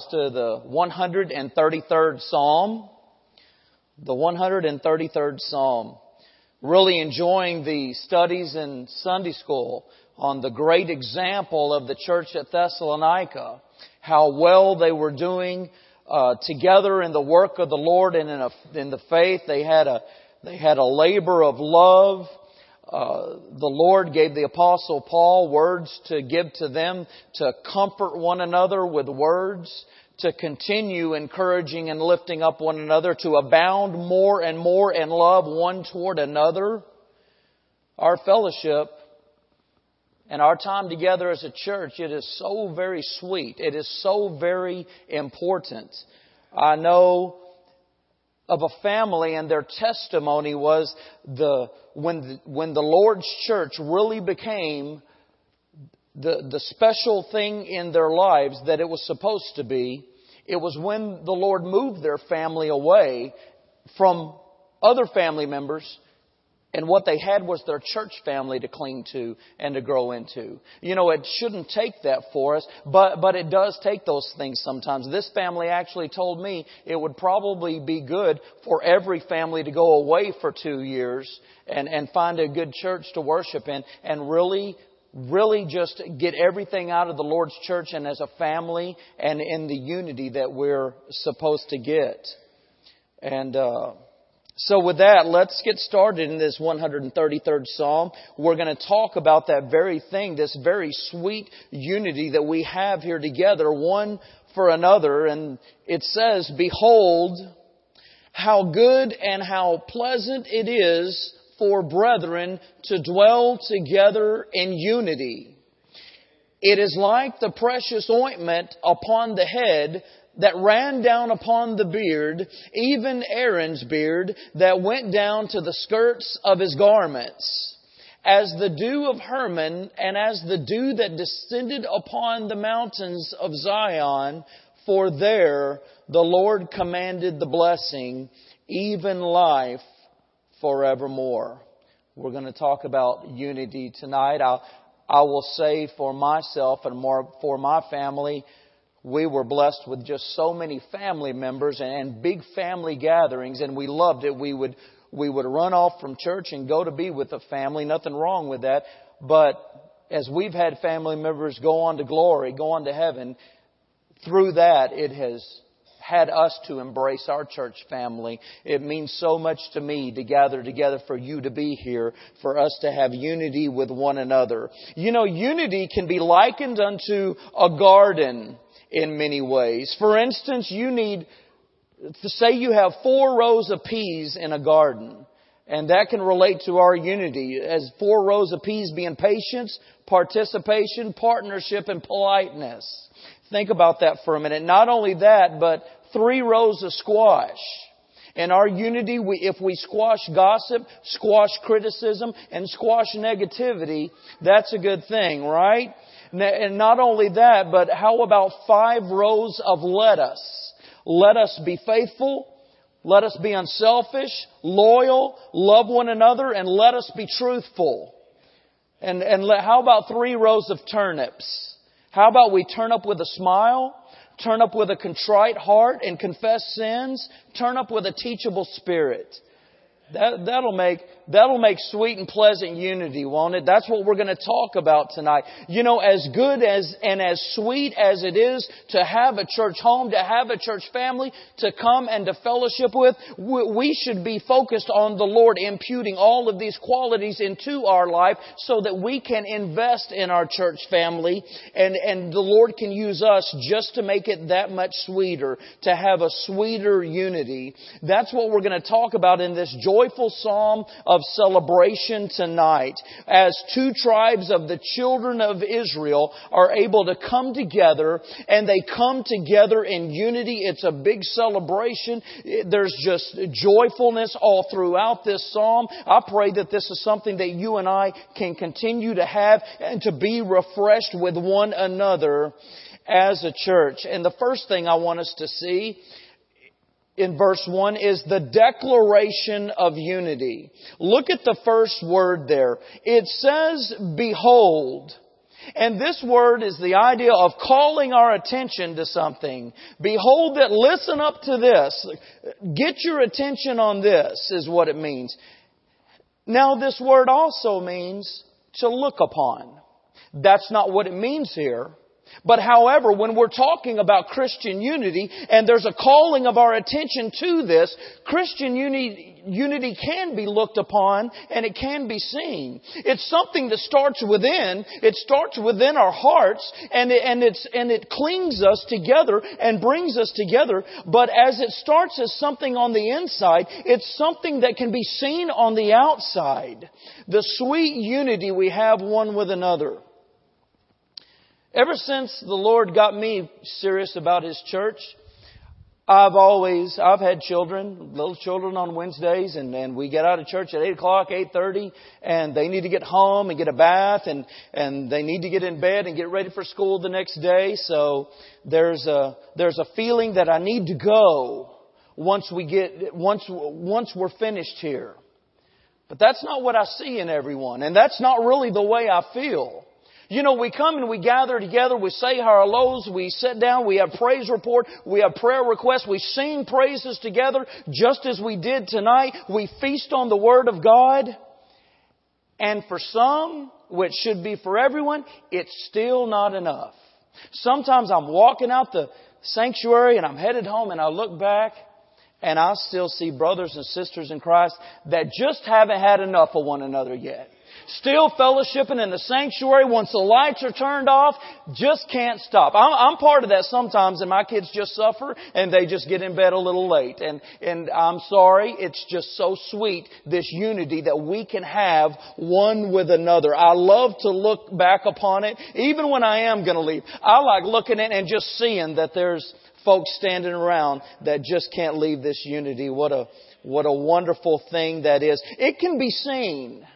to the 133rd Psalm. The 133rd Psalm. Really enjoying the studies in Sunday school on the great example of the church at Thessalonica. How well they were doing uh, together in the work of the Lord and in, a, in the faith. They had a they had a labor of love. Uh, the Lord gave the apostle Paul words to give to them to comfort one another with words, to continue encouraging and lifting up one another, to abound more and more in love one toward another. Our fellowship and our time together as a church, it is so very sweet. It is so very important. I know of a family and their testimony was the, when the, when the Lord's church really became the, the special thing in their lives that it was supposed to be, it was when the Lord moved their family away from other family members and what they had was their church family to cling to and to grow into. You know, it shouldn't take that for us, but, but it does take those things sometimes. This family actually told me it would probably be good for every family to go away for two years and, and find a good church to worship in and really really just get everything out of the Lord's church and as a family and in the unity that we're supposed to get. And, uh, so with that, let's get started in this 133rd Psalm. We're going to talk about that very thing, this very sweet unity that we have here together, one for another. And it says, Behold, how good and how pleasant it is for brethren to dwell together in unity. It is like the precious ointment upon the head that ran down upon the beard, even Aaron's beard, that went down to the skirts of his garments, as the dew of Hermon, and as the dew that descended upon the mountains of Zion, for there the Lord commanded the blessing, even life forevermore. We're going to talk about unity tonight. I, I will say for myself and more for my family, we were blessed with just so many family members and big family gatherings and we loved it. We would, we would run off from church and go to be with the family. Nothing wrong with that. But as we've had family members go on to glory, go on to heaven, through that it has had us to embrace our church family. It means so much to me to gather together for you to be here, for us to have unity with one another. You know, unity can be likened unto a garden in many ways. For instance, you need to say you have four rows of peas in a garden. And that can relate to our unity as four rows of peas being patience, participation, partnership, and politeness. Think about that for a minute. Not only that, but three rows of squash. In our unity, we, if we squash gossip, squash criticism, and squash negativity, that's a good thing, right? And not only that, but how about five rows of let us? Let us be faithful. Let us be unselfish, loyal, love one another, and let us be truthful. And, and let, how about three rows of turnips? How about we turn up with a smile, turn up with a contrite heart and confess sins, turn up with a teachable spirit? That, that'll make, that'll make sweet and pleasant unity, won't it? That's what we're going to talk about tonight. You know, as good as, and as sweet as it is to have a church home, to have a church family, to come and to fellowship with, we should be focused on the Lord imputing all of these qualities into our life so that we can invest in our church family and, and the Lord can use us just to make it that much sweeter, to have a sweeter unity. That's what we're going to talk about in this joyful psalm of celebration tonight as two tribes of the children of Israel are able to come together and they come together in unity. It's a big celebration. There's just joyfulness all throughout this psalm. I pray that this is something that you and I can continue to have and to be refreshed with one another as a church. And the first thing I want us to see in verse 1 is the declaration of unity. Look at the first word there. It says, behold. And this word is the idea of calling our attention to something. Behold that, listen up to this. Get your attention on this is what it means. Now this word also means to look upon. That's not what it means here. But however, when we're talking about Christian unity, and there's a calling of our attention to this, Christian unity, unity can be looked upon and it can be seen. It's something that starts within, it starts within our hearts, and it, and and it clings us together and brings us together, but as it starts as something on the inside, it's something that can be seen on the outside. The sweet unity we have one with another. Ever since the Lord got me serious about His church, I've always, I've had children, little children on Wednesdays, and, and we get out of church at 8 o'clock, 8.30, and they need to get home and get a bath, and, and they need to get in bed and get ready for school the next day. So there's a, there's a feeling that I need to go once we get, once, once we're finished here. But that's not what I see in everyone, and that's not really the way I feel. You know, we come and we gather together, we say our lows, we sit down, we have praise report, we have prayer requests, we sing praises together, just as we did tonight. We feast on the Word of God. And for some, which should be for everyone, it's still not enough. Sometimes I'm walking out the sanctuary and I'm headed home and I look back and I still see brothers and sisters in Christ that just haven't had enough of one another yet. Still fellowshipping in the sanctuary once the lights are turned off, just can't stop. I'm, I'm, part of that sometimes and my kids just suffer and they just get in bed a little late. And, and I'm sorry, it's just so sweet, this unity that we can have one with another. I love to look back upon it, even when I am gonna leave. I like looking at it and just seeing that there's folks standing around that just can't leave this unity. What a, what a wonderful thing that is. It can be seen.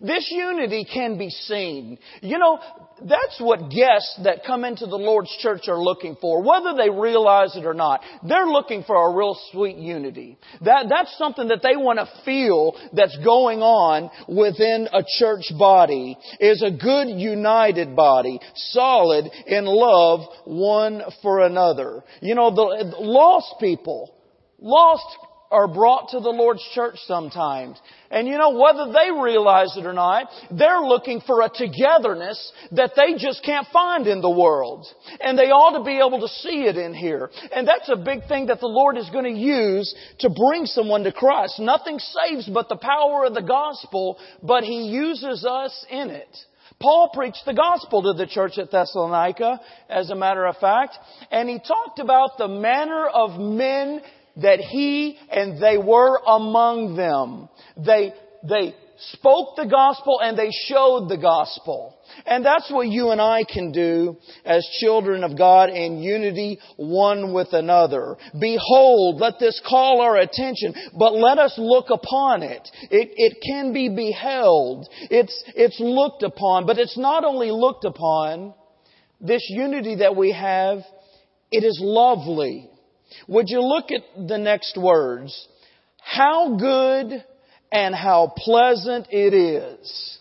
This unity can be seen. You know, that's what guests that come into the Lord's church are looking for, whether they realize it or not. They're looking for a real sweet unity. That, that's something that they want to feel that's going on within a church body, is a good united body, solid in love one for another. You know, the lost people, lost are brought to the Lord's church sometimes. And you know, whether they realize it or not, they're looking for a togetherness that they just can't find in the world. And they ought to be able to see it in here. And that's a big thing that the Lord is going to use to bring someone to Christ. Nothing saves but the power of the gospel, but He uses us in it. Paul preached the gospel to the church at Thessalonica, as a matter of fact, and he talked about the manner of men that he and they were among them. They, they spoke the gospel and they showed the gospel. And that's what you and I can do as children of God in unity one with another. Behold, let this call our attention, but let us look upon it. It, it can be beheld. It's, it's looked upon, but it's not only looked upon. This unity that we have, it is lovely. Would you look at the next words? How good and how pleasant it is.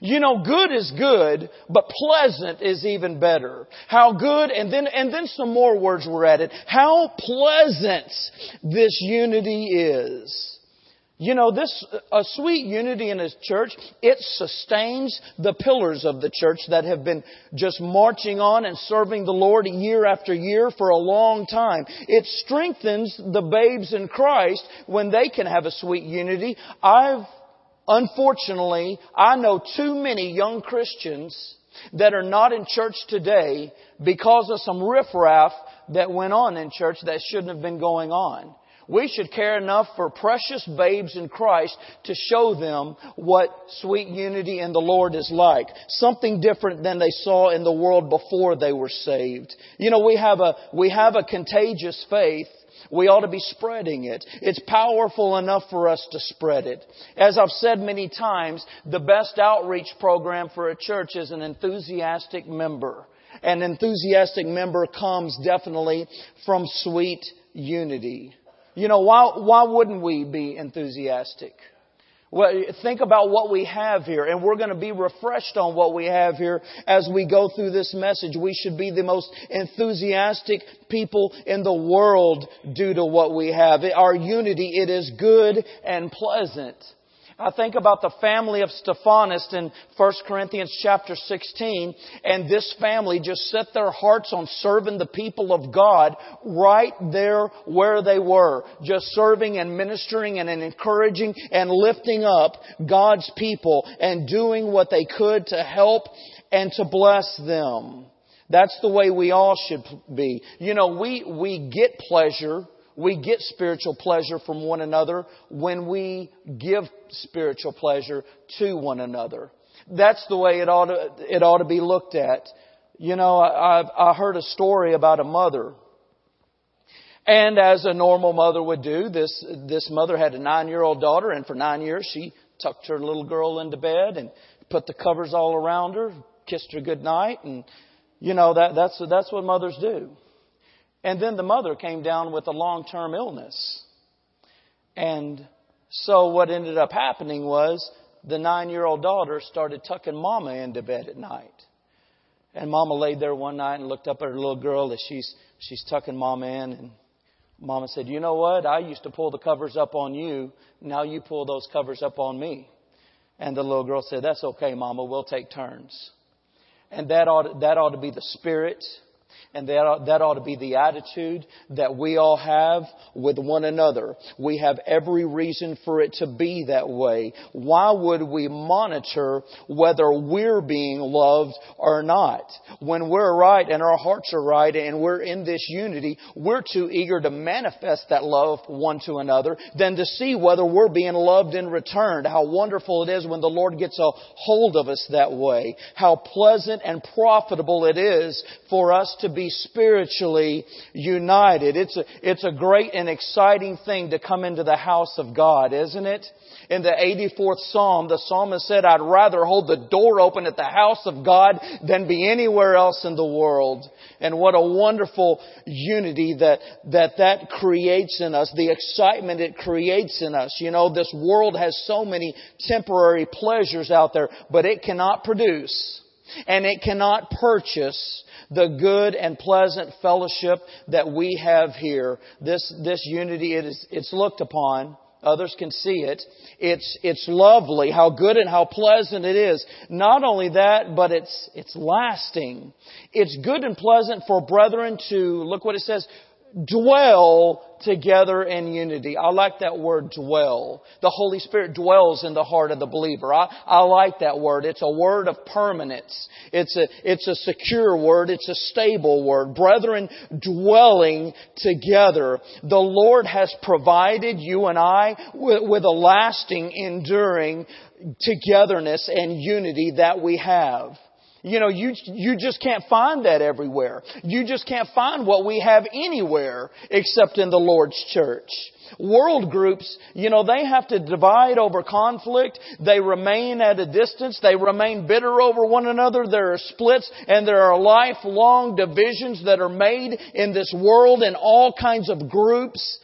You know, good is good, but pleasant is even better. How good, and then, and then some more words were added. How pleasant this unity is. You know, this, a sweet unity in His church, it sustains the pillars of the church that have been just marching on and serving the Lord year after year for a long time. It strengthens the babes in Christ when they can have a sweet unity. I've, unfortunately, I know too many young Christians that are not in church today because of some riffraff that went on in church that shouldn't have been going on. We should care enough for precious babes in Christ to show them what sweet unity in the Lord is like. Something different than they saw in the world before they were saved. You know, we have a, we have a contagious faith. We ought to be spreading it. It's powerful enough for us to spread it. As I've said many times, the best outreach program for a church is an enthusiastic member. An enthusiastic member comes definitely from sweet unity. You know, why, why wouldn't we be enthusiastic? Well, think about what we have here, and we're going to be refreshed on what we have here as we go through this message. We should be the most enthusiastic people in the world due to what we have. Our unity, it is good and pleasant. I think about the family of Stephanas in 1 Corinthians chapter 16, and this family just set their hearts on serving the people of God right there where they were, just serving and ministering and encouraging and lifting up God's people and doing what they could to help and to bless them. That's the way we all should be. You know, we, we get pleasure we get spiritual pleasure from one another when we give spiritual pleasure to one another. That's the way it ought to, it ought to be looked at. You know, I, I heard a story about a mother. And as a normal mother would do, this, this mother had a nine year old daughter and for nine years she tucked her little girl into bed and put the covers all around her, kissed her good night and, you know, that, that's, that's what mothers do. And then the mother came down with a long term illness. And so what ended up happening was the nine year old daughter started tucking mama into bed at night. And mama laid there one night and looked up at her little girl as she's, she's tucking mama in. And mama said, You know what? I used to pull the covers up on you. Now you pull those covers up on me. And the little girl said, That's okay, mama. We'll take turns. And that ought, that ought to be the spirit and that ought, that ought to be the attitude that we all have with one another. We have every reason for it to be that way. Why would we monitor whether we're being loved or not? When we're right and our hearts are right and we're in this unity, we're too eager to manifest that love one to another than to see whether we're being loved in return. How wonderful it is when the Lord gets a hold of us that way. How pleasant and profitable it is for us to be spiritually united. It's a, it's a great and exciting thing to come into the house of God, isn't it? In the 84th Psalm, the psalmist said, I'd rather hold the door open at the house of God than be anywhere else in the world. And what a wonderful unity that, that that creates in us, the excitement it creates in us. You know, this world has so many temporary pleasures out there, but it cannot produce and it cannot purchase the good and pleasant fellowship that we have here. This, this unity, it is, it's looked upon. Others can see it. It's, it's lovely, how good and how pleasant it is. Not only that, but it's, it's lasting. It's good and pleasant for brethren to, look what it says, dwell together in unity. I like that word dwell. The Holy Spirit dwells in the heart of the believer. I, I like that word. It's a word of permanence. It's a, it's a secure word. It's a stable word. Brethren dwelling together. The Lord has provided you and I with, with a lasting, enduring togetherness and unity that we have. You know, you, you just can't find that everywhere. You just can't find what we have anywhere except in the Lord's church. World groups, you know, they have to divide over conflict. They remain at a distance. They remain bitter over one another. There are splits and there are lifelong divisions that are made in this world in all kinds of groups.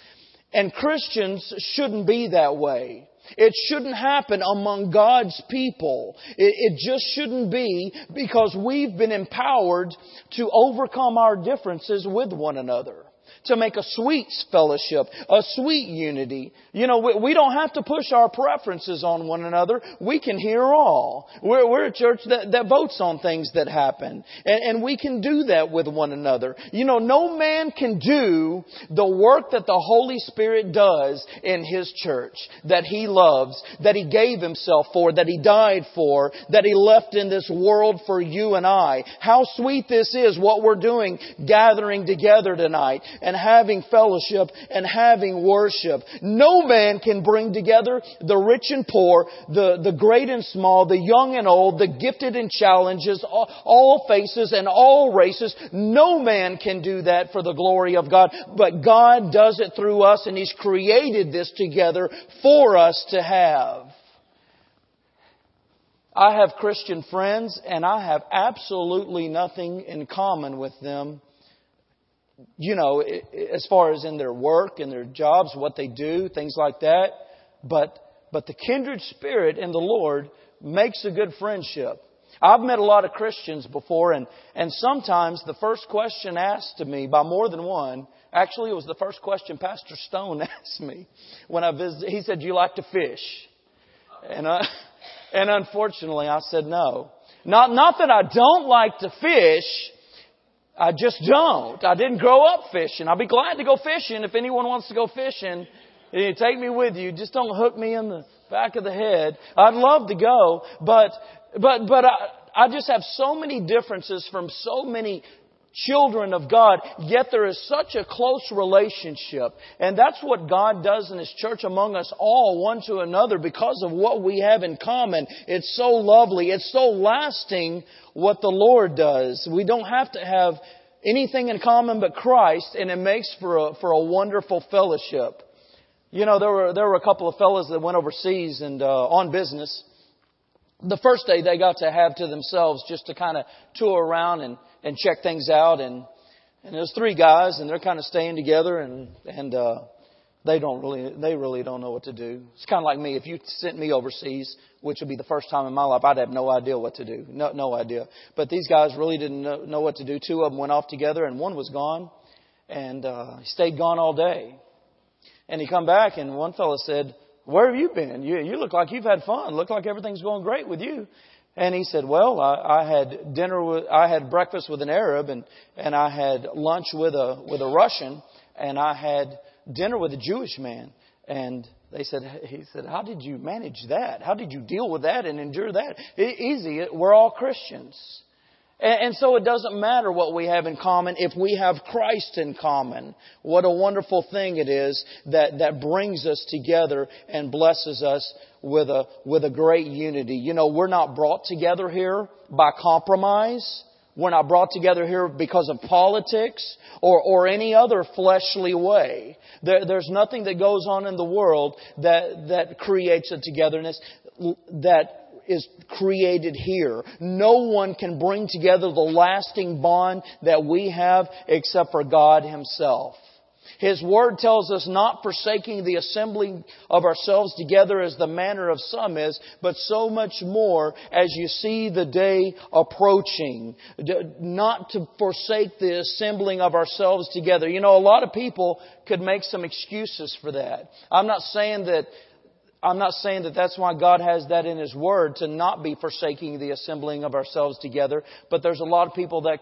And Christians shouldn't be that way. It shouldn't happen among God's people. It, it, just shouldn't be because we've been empowered to overcome our differences with one another to make a sweet fellowship, a sweet unity. You know, we, we don't have to push our preferences on one another. We can hear all. We're, we're a church that, that votes on things that happen. And, and we can do that with one another. You know, no man can do the work that the Holy Spirit does in His church, that He loves, that He gave Himself for, that He died for, that He left in this world for you and I. How sweet this is, what we're doing, gathering together tonight. And and having fellowship and having worship. No man can bring together the rich and poor, the, the great and small, the young and old, the gifted and challenges, all, all faces and all races. No man can do that for the glory of God, but God does it through us and He's created this together for us to have. I have Christian friends and I have absolutely nothing in common with them you know, as far as in their work and their jobs, what they do, things like that. But but the kindred spirit in the Lord makes a good friendship. I've met a lot of Christians before and, and sometimes the first question asked to me by more than one, actually it was the first question Pastor Stone asked me when I visited. He said, do you like to fish? And, I, uh, and unfortunately I said no. Not, not that I don't like to fish, I just don't. I didn't grow up fishing. I'll be glad to go fishing if anyone wants to go fishing. You take me with you. Just don't hook me in the back of the head. I'd love to go, but but, but I, I just have so many differences from so many children of God, yet there is such a close relationship. And that's what God does in His church among us all, one to another, because of what we have in common. It's so lovely. It's so lasting what the Lord does. We don't have to have anything in common but Christ, and it makes for a, for a wonderful fellowship. You know, there were, there were a couple of fellows that went overseas and, uh, on business the first day they got to have to themselves just to kind of tour around and, and check things out. And, and there's three guys and they're kind of staying together and, and, uh, they don't really, they really don't know what to do. It's kind of like me. If you sent me overseas, which would be the first time in my life, I'd have no idea what to do. No, no idea. But these guys really didn't know, know what to do. Two of them went off together and one was gone and, uh, he stayed gone all day. And he come back and one fellow said, where have you been? You, you look like you've had fun. Look like everything's going great with you. And he said, well, I, I had dinner with, I had breakfast with an Arab and, and I had lunch with a, with a Russian and I had dinner with a Jewish man. And they said, he said, how did you manage that? How did you deal with that and endure that? easy. We're all Christians. And so it doesn't matter what we have in common if we have Christ in common. What a wonderful thing it is that, that brings us together and blesses us with a, with a great unity. You know, we're not brought together here by compromise. We're not brought together here because of politics or, or any other fleshly way. There, there's nothing that goes on in the world that, that creates a togetherness that is created here. No one can bring together the lasting bond that we have except for God Himself. His Word tells us not forsaking the assembling of ourselves together as the manner of some is, but so much more as you see the day approaching. Not to forsake the assembling of ourselves together. You know, a lot of people could make some excuses for that. I'm not saying that I'm not saying that that's why God has that in His Word to not be forsaking the assembling of ourselves together, but there's a lot of people that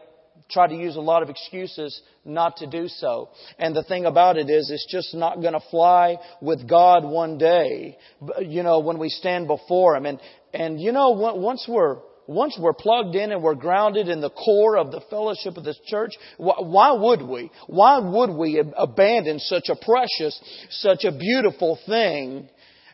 try to use a lot of excuses not to do so. And the thing about it is, it's just not going to fly with God one day, you know, when we stand before Him. And, and you know, once we're, once we're plugged in and we're grounded in the core of the fellowship of this church, why would we? Why would we abandon such a precious, such a beautiful thing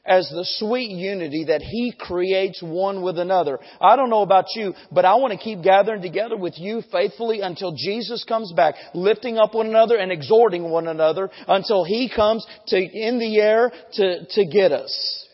as the sweet unity that He creates one with another. I don't know about you, but I want to keep gathering together with you faithfully until Jesus comes back, lifting up one another and exhorting one another until He comes to, in the air to, to get us.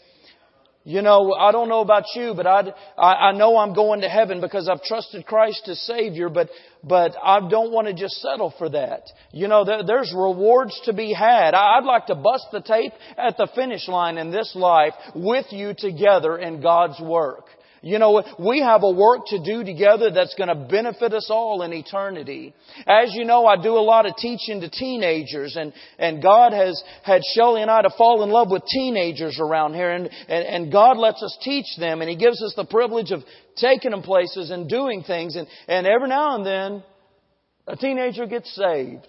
You know, I don't know about you, but I, I know I'm going to heaven because I've trusted Christ as Savior, but, but I don't want to just settle for that. You know, there, there's rewards to be had. I'd like to bust the tape at the finish line in this life with you together in God's work. You know, we have a work to do together that's going to benefit us all in eternity. As you know, I do a lot of teaching to teenagers and, and God has had Shelly and I to fall in love with teenagers around here and, and, and God lets us teach them and He gives us the privilege of taking them places and doing things and, and every now and then a teenager gets saved.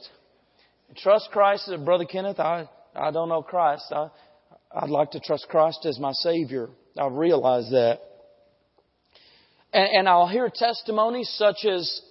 Trust Christ, uh, Brother Kenneth, I, I don't know Christ. I, I'd like to trust Christ as my Savior. I realize that. And, and I'll hear testimonies such as,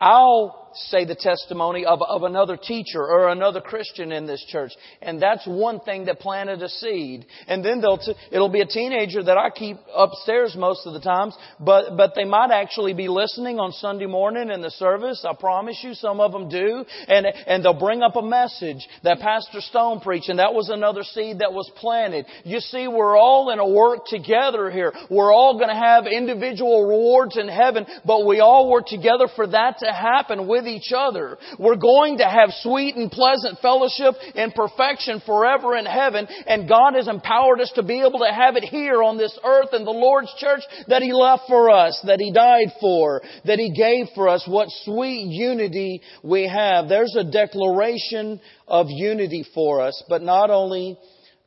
I'll say the testimony of, of another teacher or another Christian in this church. And that's one thing that planted a seed. And then they'll t- it'll be a teenager that I keep upstairs most of the times, but, but they might actually be listening on Sunday morning in the service. I promise you, some of them do. And, and they'll bring up a message that Pastor Stone preached, and that was another seed that was planted. You see, we're all in a work together here. We're all going to have individual rewards in heaven, but we all work together for that to happen with with each other. We're going to have sweet and pleasant fellowship and perfection forever in heaven. And God has empowered us to be able to have it here on this earth in the Lord's church that He left for us, that He died for, that He gave for us. What sweet unity we have. There's a declaration of unity for us. But not only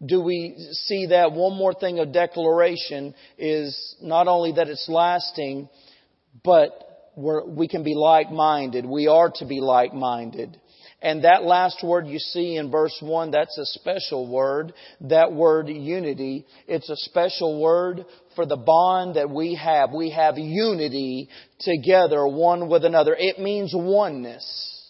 do we see that one more thing of declaration is not only that it's lasting, but we can be like-minded. We are to be like-minded. And that last word you see in verse 1, that's a special word. That word unity, it's a special word for the bond that we have. We have unity together one with another. It means oneness.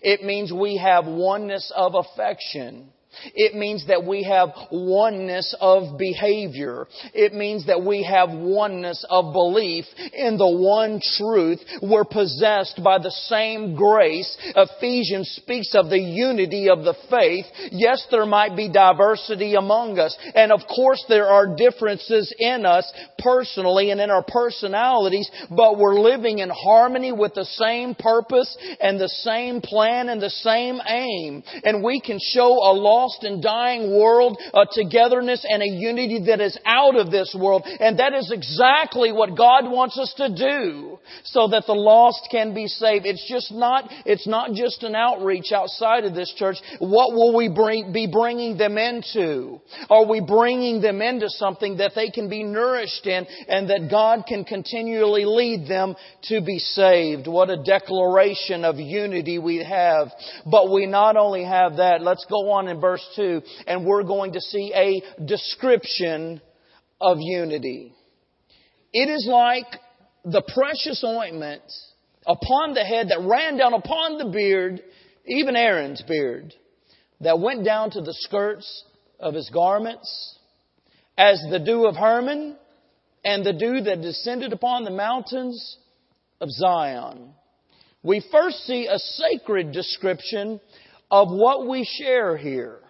It means we have oneness of affection. It means that we have oneness of behavior. It means that we have oneness of belief in the one truth. We're possessed by the same grace. Ephesians speaks of the unity of the faith. Yes, there might be diversity among us. And of course there are differences in us personally and in our personalities, but we're living in harmony with the same purpose and the same plan and the same aim. And we can show a law lost and dying world, a togetherness and a unity that is out of this world. And that is exactly what God wants us to do so that the lost can be saved. It's just not, it's not just an outreach outside of this church. What will we bring, be bringing them into? Are we bringing them into something that they can be nourished in and that God can continually lead them to be saved? What a declaration of unity we have. But we not only have that, let's go on in verse verse 2, and we're going to see a description of unity. It is like the precious ointment upon the head that ran down upon the beard, even Aaron's beard, that went down to the skirts of his garments, as the dew of Hermon and the dew that descended upon the mountains of Zion. We first see a sacred description of what we share here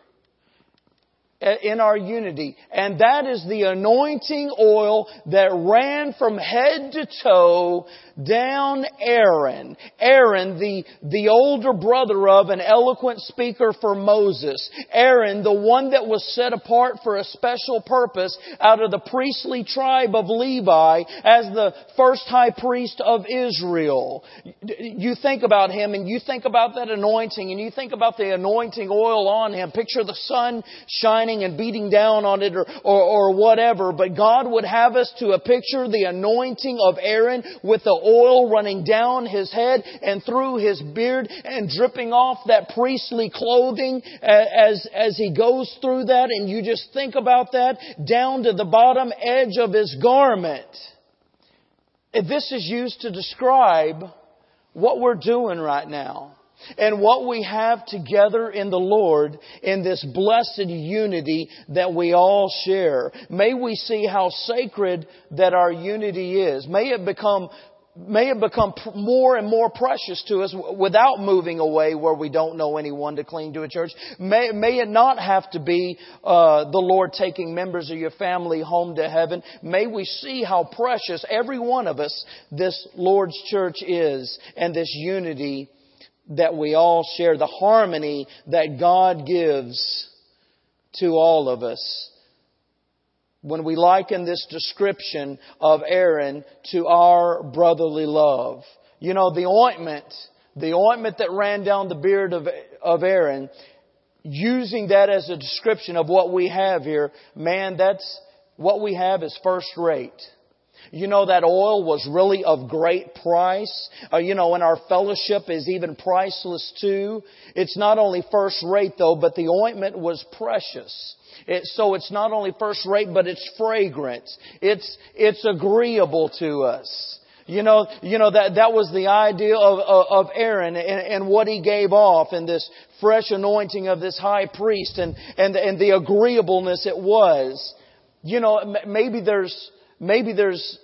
in our unity. And that is the anointing oil that ran from head to toe down Aaron. Aaron, the, the older brother of an eloquent speaker for Moses. Aaron, the one that was set apart for a special purpose out of the priestly tribe of Levi as the first high priest of Israel. You think about him and you think about that anointing and you think about the anointing oil on him. Picture the sun shining and beating down on it or, or, or whatever, but God would have us to a picture the anointing of Aaron with the oil running down his head and through his beard and dripping off that priestly clothing as, as he goes through that and you just think about that down to the bottom edge of his garment. This is used to describe what we're doing right now and what we have together in the Lord in this blessed unity that we all share. May we see how sacred that our unity is. May it become may it become more and more precious to us without moving away where we don't know anyone to cling to a church. May, may it not have to be uh, the Lord taking members of your family home to heaven. May we see how precious every one of us this Lord's church is and this unity that we all share, the harmony that God gives to all of us. When we liken this description of Aaron to our brotherly love. You know, the ointment, the ointment that ran down the beard of, of Aaron, using that as a description of what we have here, man, that's, what we have is first rate. You know that oil was really of great price. Uh, you know, and our fellowship is even priceless too. It's not only first rate though, but the ointment was precious. It, so it's not only first rate, but it's fragrant. It's, it's agreeable to us. You know, you know that that was the idea of of, Aaron and, and what he gave off and this fresh anointing of this high priest and and and the agreeableness it was. You know, maybe there's maybe there's,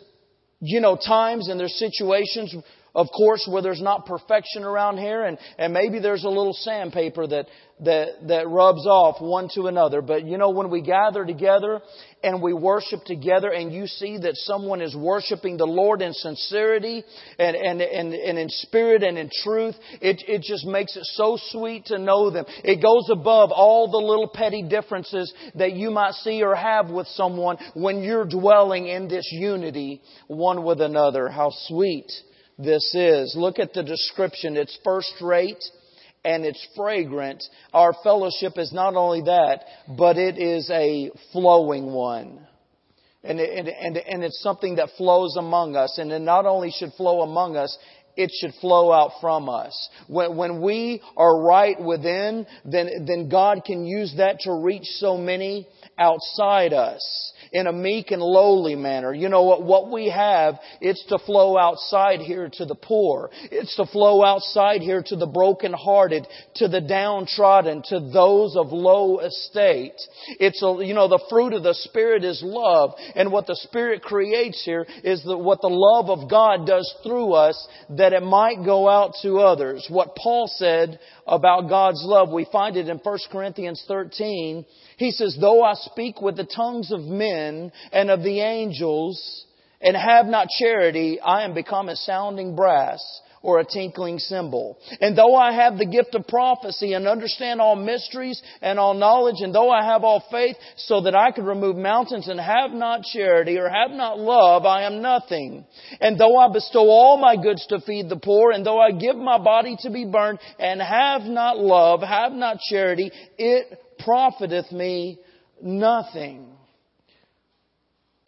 you know, times and there's situations Of course, where there's not perfection around here, and, and maybe there's a little sandpaper that, that, that rubs off one to another. But you know, when we gather together and we worship together and you see that someone is worshiping the Lord in sincerity and, and, and, and in spirit and in truth, it, it just makes it so sweet to know them. It goes above all the little petty differences that you might see or have with someone when you're dwelling in this unity one with another. How sweet this is. Look at the description. It's first rate and it's fragrant. Our fellowship is not only that, but it is a flowing one. And, and, and, and it's something that flows among us. And it not only should flow among us, it should flow out from us. When, when we are right within, then, then God can use that to reach so many outside us in a meek and lowly manner. You know what, what we have, it's to flow outside here to the poor. It's to flow outside here to the brokenhearted, to the downtrodden, to those of low estate. It's a, you know, the fruit of the Spirit is love. And what the Spirit creates here is that what the love of God does through us that it might go out to others. What Paul said about God's love, we find it in 1 Corinthians 13 he says, though I speak with the tongues of men and of the angels and have not charity, I am become a sounding brass or a tinkling cymbal. And though I have the gift of prophecy and understand all mysteries and all knowledge, and though I have all faith so that I could remove mountains and have not charity or have not love, I am nothing. And though I bestow all my goods to feed the poor, and though I give my body to be burned and have not love, have not charity, it profiteth me nothing.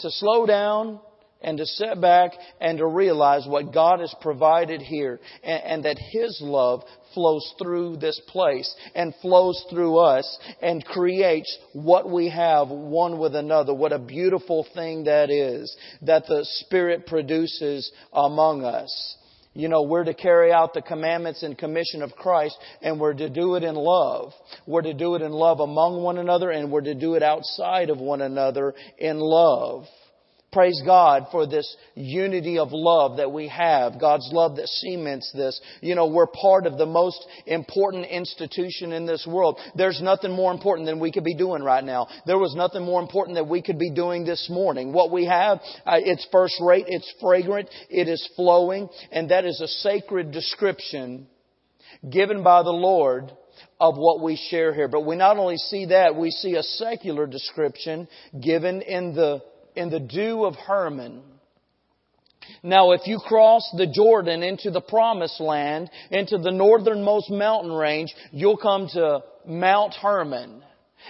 To slow down and to sit back and to realize what God has provided here and, and, that His love flows through this place and flows through us and creates what we have one with another. What a beautiful thing that is that the Spirit produces among us. You know, we're to carry out the commandments and commission of Christ, and we're to do it in love. We're to do it in love among one another, and we're to do it outside of one another in love. Praise God for this unity of love that we have. God's love that cements this. You know, we're part of the most important institution in this world. There's nothing more important than we could be doing right now. There was nothing more important that we could be doing this morning. What we have, uh, it's first rate, it's fragrant, it is flowing, and that is a sacred description given by the Lord of what we share here. But we not only see that, we see a secular description given in the in the dew of Hermon. Now, if you cross the Jordan into the promised land, into the northernmost mountain range, you'll come to Mount Hermon.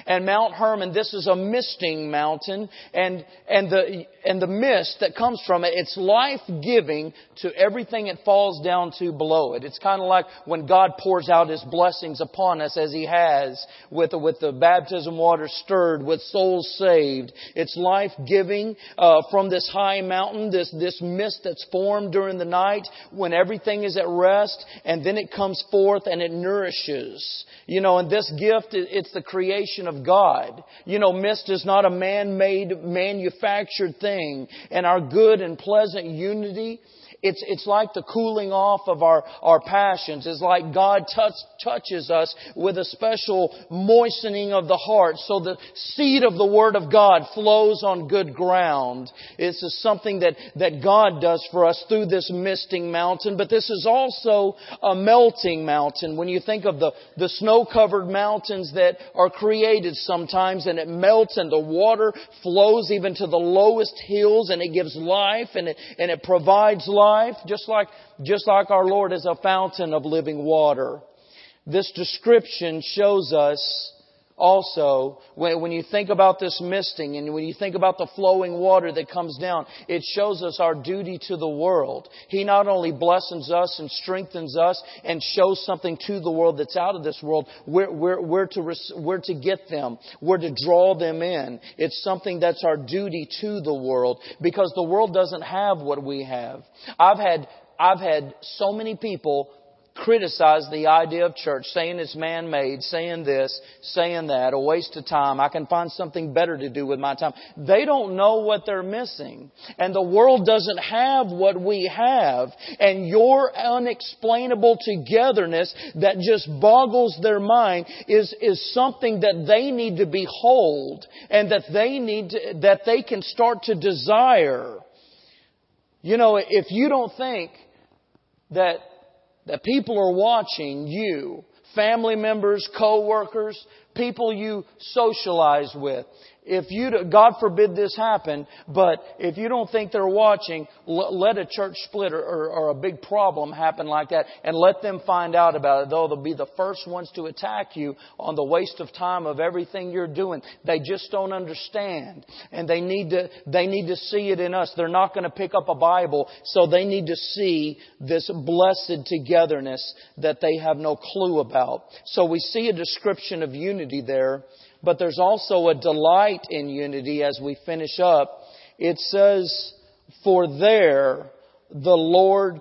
And Mount Hermon, this is a misting mountain, and, and, the, and the mist that comes from it, it's life-giving to everything it falls down to below it. It's kind of like when God pours out His blessings upon us as He has with, with the baptism water stirred, with souls saved. It's life-giving uh, from this high mountain, this, this mist that's formed during the night when everything is at rest, and then it comes forth and it nourishes. You know, and this gift, it's the creation of God. You know, mist is not a man-made, manufactured thing. And our good and pleasant unity it's, it's like the cooling off of our, our passions. It's like God touch, touches us with a special moistening of the heart so the seed of the Word of God flows on good ground. This is something that, that God does for us through this misting mountain, but this is also a melting mountain. When you think of the, the snow-covered mountains that are created sometimes and it melts and the water flows even to the lowest hills and it gives life and it, and it provides life life, just like, just like our Lord is a fountain of living water. This description shows us also, when, you think about this misting and when you think about the flowing water that comes down, it shows us our duty to the world. He not only blesses us and strengthens us and shows something to the world that's out of this world, we're, we're, we're, to, we're to get them. We're to draw them in. It's something that's our duty to the world because the world doesn't have what we have. I've had, I've had so many people criticize the idea of church, saying it's man-made, saying this, saying that, a waste of time. I can find something better to do with my time. They don't know what they're missing. And the world doesn't have what we have. And your unexplainable togetherness that just boggles their mind is, is something that they need to behold and that they need to, that they can start to desire. You know, if you don't think that that people are watching you, family members, co-workers, people you socialize with, if you, God forbid this happen, but if you don't think they're watching, let a church split or, or, or, a big problem happen like that and let them find out about it. Though they'll be the first ones to attack you on the waste of time of everything you're doing. They just don't understand. And they need to, they need to see it in us. They're not going to pick up a Bible, so they need to see this blessed togetherness that they have no clue about. So we see a description of unity there but there's also a delight in unity as we finish up. It says, For there the Lord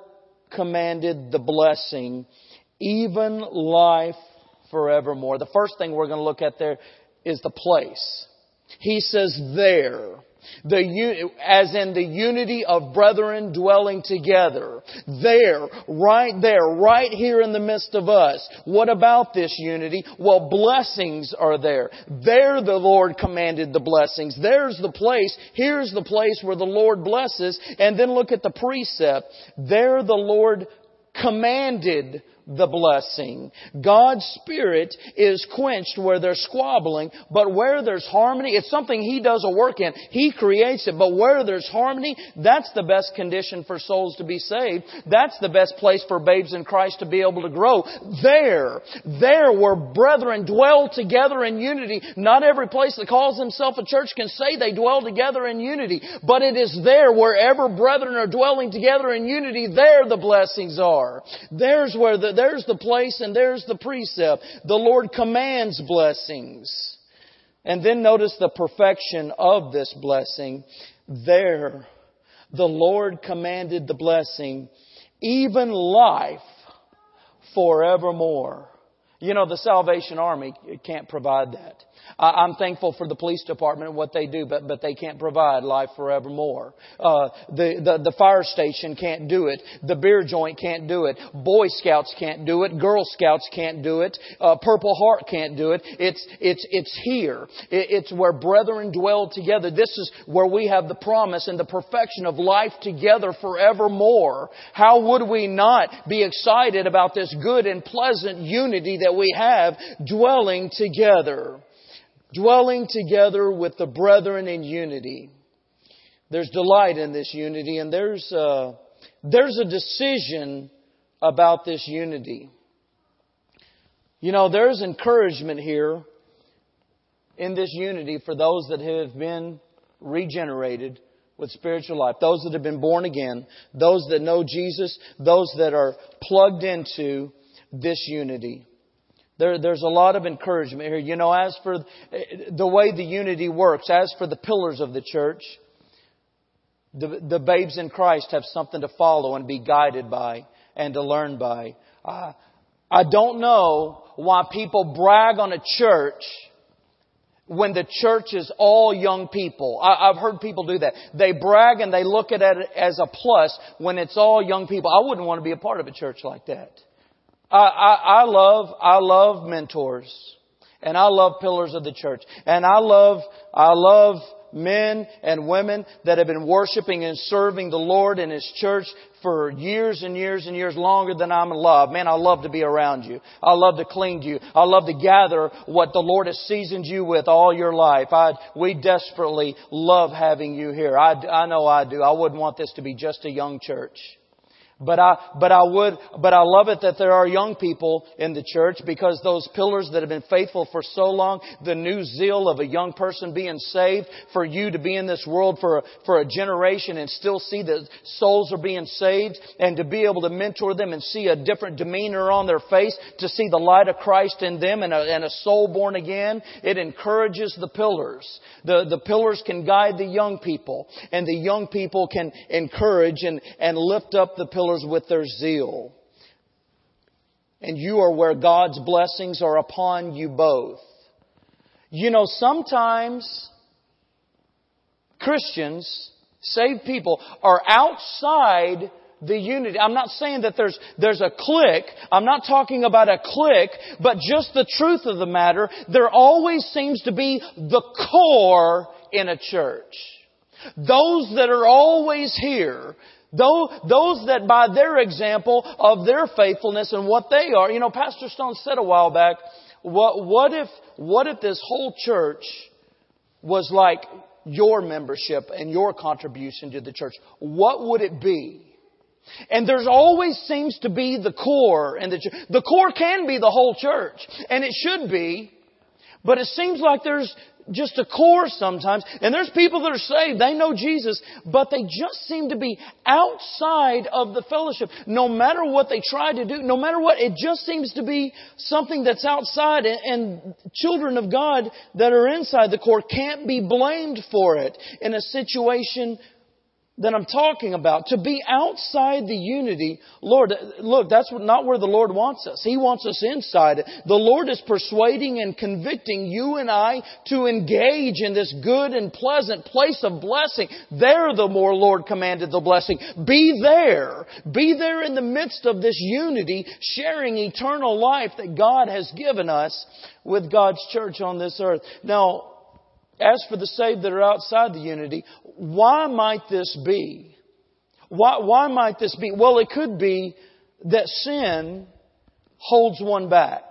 commanded the blessing, even life forevermore. The first thing we're going to look at there is the place. He says there. The, as in the unity of brethren dwelling together. There, right there, right here in the midst of us. What about this unity? Well, blessings are there. There the Lord commanded the blessings. There's the place. Here's the place where the Lord blesses. And then look at the precept. There the Lord commanded the blessing. God's Spirit is quenched where there's squabbling, but where there's harmony, it's something He does a work in. He creates it, but where there's harmony, that's the best condition for souls to be saved. That's the best place for babes in Christ to be able to grow. There, there where brethren dwell together in unity. Not every place that calls himself a church can say they dwell together in unity, but it is there wherever brethren are dwelling together in unity, there the blessings are. There's where the, there's the place and there's the precept. The Lord commands blessings. And then notice the perfection of this blessing. There, the Lord commanded the blessing, even life forevermore. You know, the Salvation Army can't provide that. I'm thankful for the police department and what they do, but, but they can't provide life forevermore. Uh, the, the, the fire station can't do it. The beer joint can't do it. Boy Scouts can't do it. Girl Scouts can't do it. Uh, Purple Heart can't do it. It's, it's, it's here. It's where brethren dwell together. This is where we have the promise and the perfection of life together forevermore. How would we not be excited about this good and pleasant unity that we have dwelling together? Dwelling together with the brethren in unity. There's delight in this unity, and there's a, there's a decision about this unity. You know, there's encouragement here in this unity for those that have been regenerated with spiritual life, those that have been born again, those that know Jesus, those that are plugged into this unity. There, there's a lot of encouragement here. You know, as for the way the unity works, as for the pillars of the church, the, the babes in Christ have something to follow and be guided by and to learn by. Uh, I don't know why people brag on a church when the church is all young people. I, have heard people do that. They brag and they look at it as a plus when it's all young people. I wouldn't want to be a part of a church like that. I, I, I love, I love mentors. And I love pillars of the church. And I love, I love men and women that have been worshiping and serving the Lord in His church for years and years and years longer than I'm alive. Man, I love to be around you. I love to cling to you. I love to gather what the Lord has seasoned you with all your life. I, we desperately love having you here. I, I know I do. I wouldn't want this to be just a young church. But I, but I would, but I love it that there are young people in the church because those pillars that have been faithful for so long, the new zeal of a young person being saved, for you to be in this world for, for a generation and still see that souls are being saved and to be able to mentor them and see a different demeanor on their face, to see the light of Christ in them and a, and a soul born again, it encourages the pillars. The, the pillars can guide the young people and the young people can encourage and, and lift up the pillars with their zeal. and you are where God's blessings are upon you both. You know, sometimes Christians, saved people, are outside the unity. I'm not saying that there's, there's a clique. I'm not talking about a clique, but just the truth of the matter, there always seems to be the core in a church. Those that are always here, those, those that by their example of their faithfulness and what they are, you know, Pastor Stone said a while back, what, what if, what if this whole church was like your membership and your contribution to the church? What would it be? And there's always seems to be the core and the the core can be the whole church and it should be but it seems like there's just a core sometimes. And there's people that are saved, they know Jesus, but they just seem to be outside of the fellowship. No matter what they try to do, no matter what, it just seems to be something that's outside and children of God that are inside the core can't be blamed for it in a situation that I'm talking about. To be outside the unity, Lord, look, that's not where the Lord wants us. He wants us inside. The Lord is persuading and convicting you and I to engage in this good and pleasant place of blessing. There the more Lord commanded the blessing. Be there. Be there in the midst of this unity, sharing eternal life that God has given us with God's church on this earth. Now, as for the saved that are outside the unity, why might this be? Why, why might this be? Well, it could be that sin holds one back.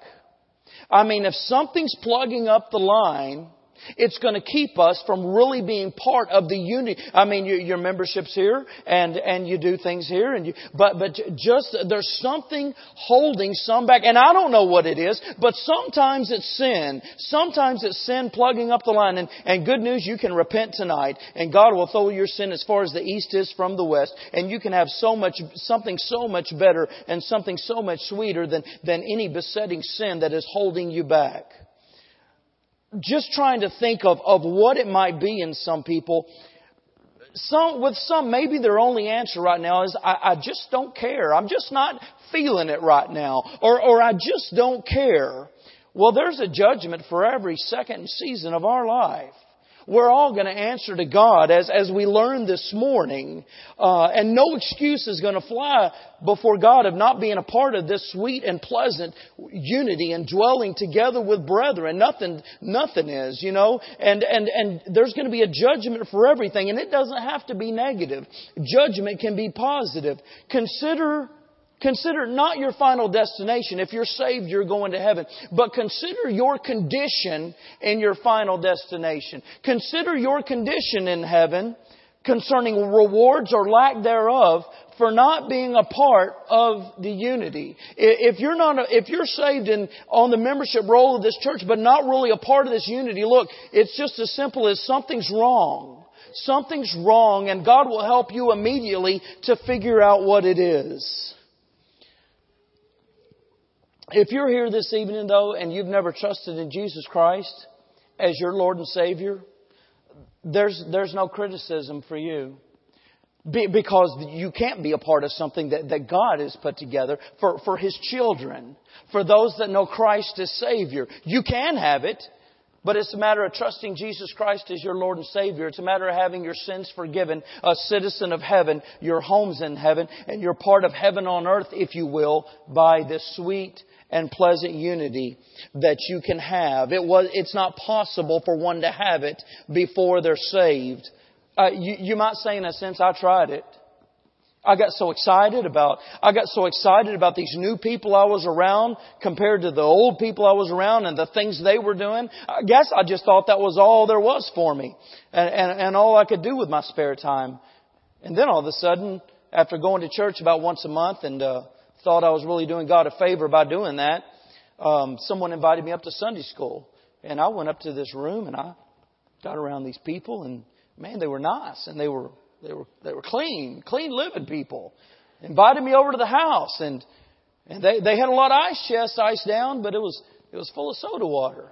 I mean, if something's plugging up the line, it's going to keep us from really being part of the unity. I mean, your, your membership's here, and and you do things here, and you. But but just there's something holding some back, and I don't know what it is. But sometimes it's sin. Sometimes it's sin plugging up the line. And and good news, you can repent tonight, and God will throw your sin as far as the east is from the west, and you can have so much something so much better and something so much sweeter than than any besetting sin that is holding you back just trying to think of, of what it might be in some people. Some, with some, maybe their only answer right now is, I, I just don't care. I'm just not feeling it right now. Or, or I just don't care. Well, there's a judgment for every second season of our life. We're all going to answer to God as, as we learned this morning. Uh, and no excuse is going to fly before God of not being a part of this sweet and pleasant unity and dwelling together with brethren. Nothing, nothing is, you know. And, and, and there's going to be a judgment for everything. And it doesn't have to be negative. Judgment can be positive. Consider Consider not your final destination. If you're saved, you're going to heaven. But consider your condition in your final destination. Consider your condition in heaven concerning rewards or lack thereof for not being a part of the unity. If you're not, if you're saved and on the membership roll of this church, but not really a part of this unity, look, it's just as simple as something's wrong. Something's wrong and God will help you immediately to figure out what it is. If you're here this evening, though, and you've never trusted in Jesus Christ as your Lord and Savior, there's, there's no criticism for you. Be, because you can't be a part of something that, that God has put together for, for His children, for those that know Christ as Savior. You can have it, but it's a matter of trusting Jesus Christ as your Lord and Savior. It's a matter of having your sins forgiven, a citizen of heaven, your home's in heaven, and you're part of heaven on earth, if you will, by this sweet and pleasant unity that you can have. It was, it's not possible for one to have it before they're saved. Uh, you, you might say in a sense, I tried it. I got so excited about, I got so excited about these new people I was around compared to the old people I was around and the things they were doing. I guess I just thought that was all there was for me and, and, and all I could do with my spare time. And then all of a sudden, after going to church about once a month and, uh, thought I was really doing God a favor by doing that, um, someone invited me up to Sunday school. And I went up to this room and I got around these people and man, they were nice and they were, they were, they were clean, clean living people. Invited me over to the house and, and they, they had a lot of ice chests iced down, but it was, it was full of soda water.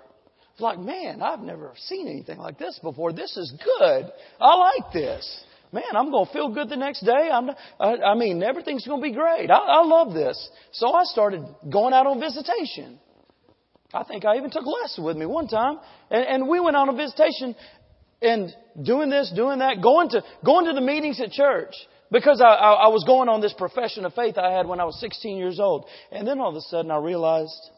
It's like, man, I've never seen anything like this before. This is good. I like this. Man, I'm going to feel good the next day. I'm, I, I mean, everything's going to be great. I, I love this. So I started going out on visitation. I think I even took Les with me one time, and, and we went on a visitation and doing this, doing that, going to going to the meetings at church because I, I, I was going on this profession of faith I had when I was 16 years old, and then all of a sudden I realized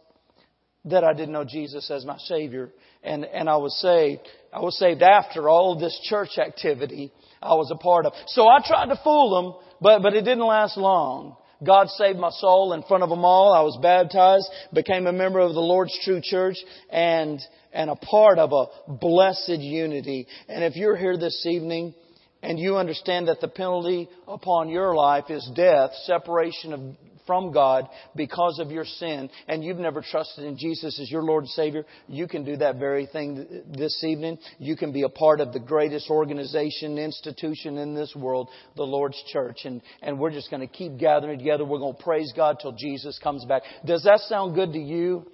that I didn't know Jesus as my Savior, and and I was saved. I was saved after all this church activity I was a part of. So I tried to fool them, but but it didn't last long. God saved my soul in front of them all. I was baptized, became a member of the Lord's True Church, and, and a part of a blessed unity. And if you're here this evening and you understand that the penalty upon your life is death, separation of from God because of your sin and you've never trusted in Jesus as your Lord and Savior, you can do that very thing this evening. You can be a part of the greatest organization, institution in this world, the Lord's church. And, and we're just going to keep gathering together. We're going to praise God till Jesus comes back. Does that sound good to you?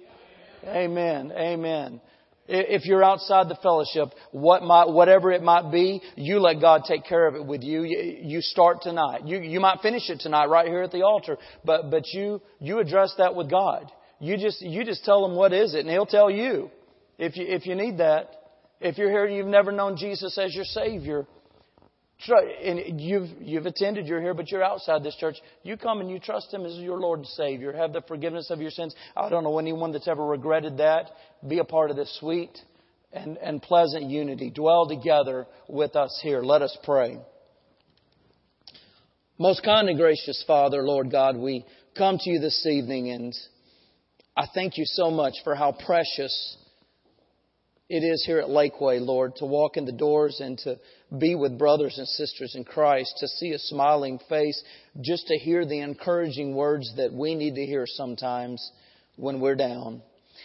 Amen. Amen. If you're outside the fellowship, what might, whatever it might be, you let God take care of it with you. You start tonight. You, you might finish it tonight right here at the altar, but, but you, you address that with God. You just, you just tell him what is it and he'll tell you if you, if you need that. If you're here and you've never known Jesus as your Savior, and you've, you've attended, you're here, but you're outside this church. You come and you trust Him as your Lord and Savior. Have the forgiveness of your sins. I don't know anyone that's ever regretted that. Be a part of this sweet and, and pleasant unity. Dwell together with us here. Let us pray. Most kind and gracious Father, Lord God, we come to you this evening and I thank you so much for how precious it is here at Lakeway, Lord, to walk in the doors and to be with brothers and sisters in Christ, to see a smiling face, just to hear the encouraging words that we need to hear sometimes when we're down.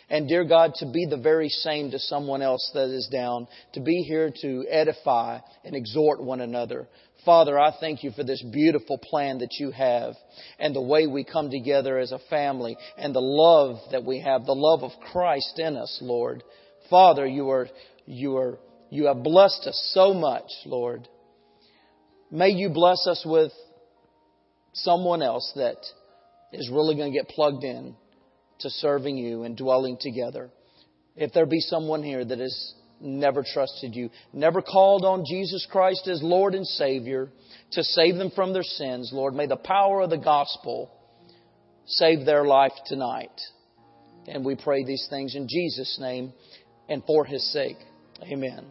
And dear God, to be the very same to someone else that is down, to be here to edify and exhort one another. Father, I thank you for this beautiful plan that you have and the way we come together as a family and the love that we have, the love of Christ in us, Lord. Father, you are, you are, you have blessed us so much, Lord. May you bless us with someone else that is really going to get plugged in to serving you and dwelling together. If there be someone here that has never trusted you, never called on Jesus Christ as Lord and Savior to save them from their sins, Lord, may the power of the gospel save their life tonight. And we pray these things in Jesus' name and for his sake. Amen.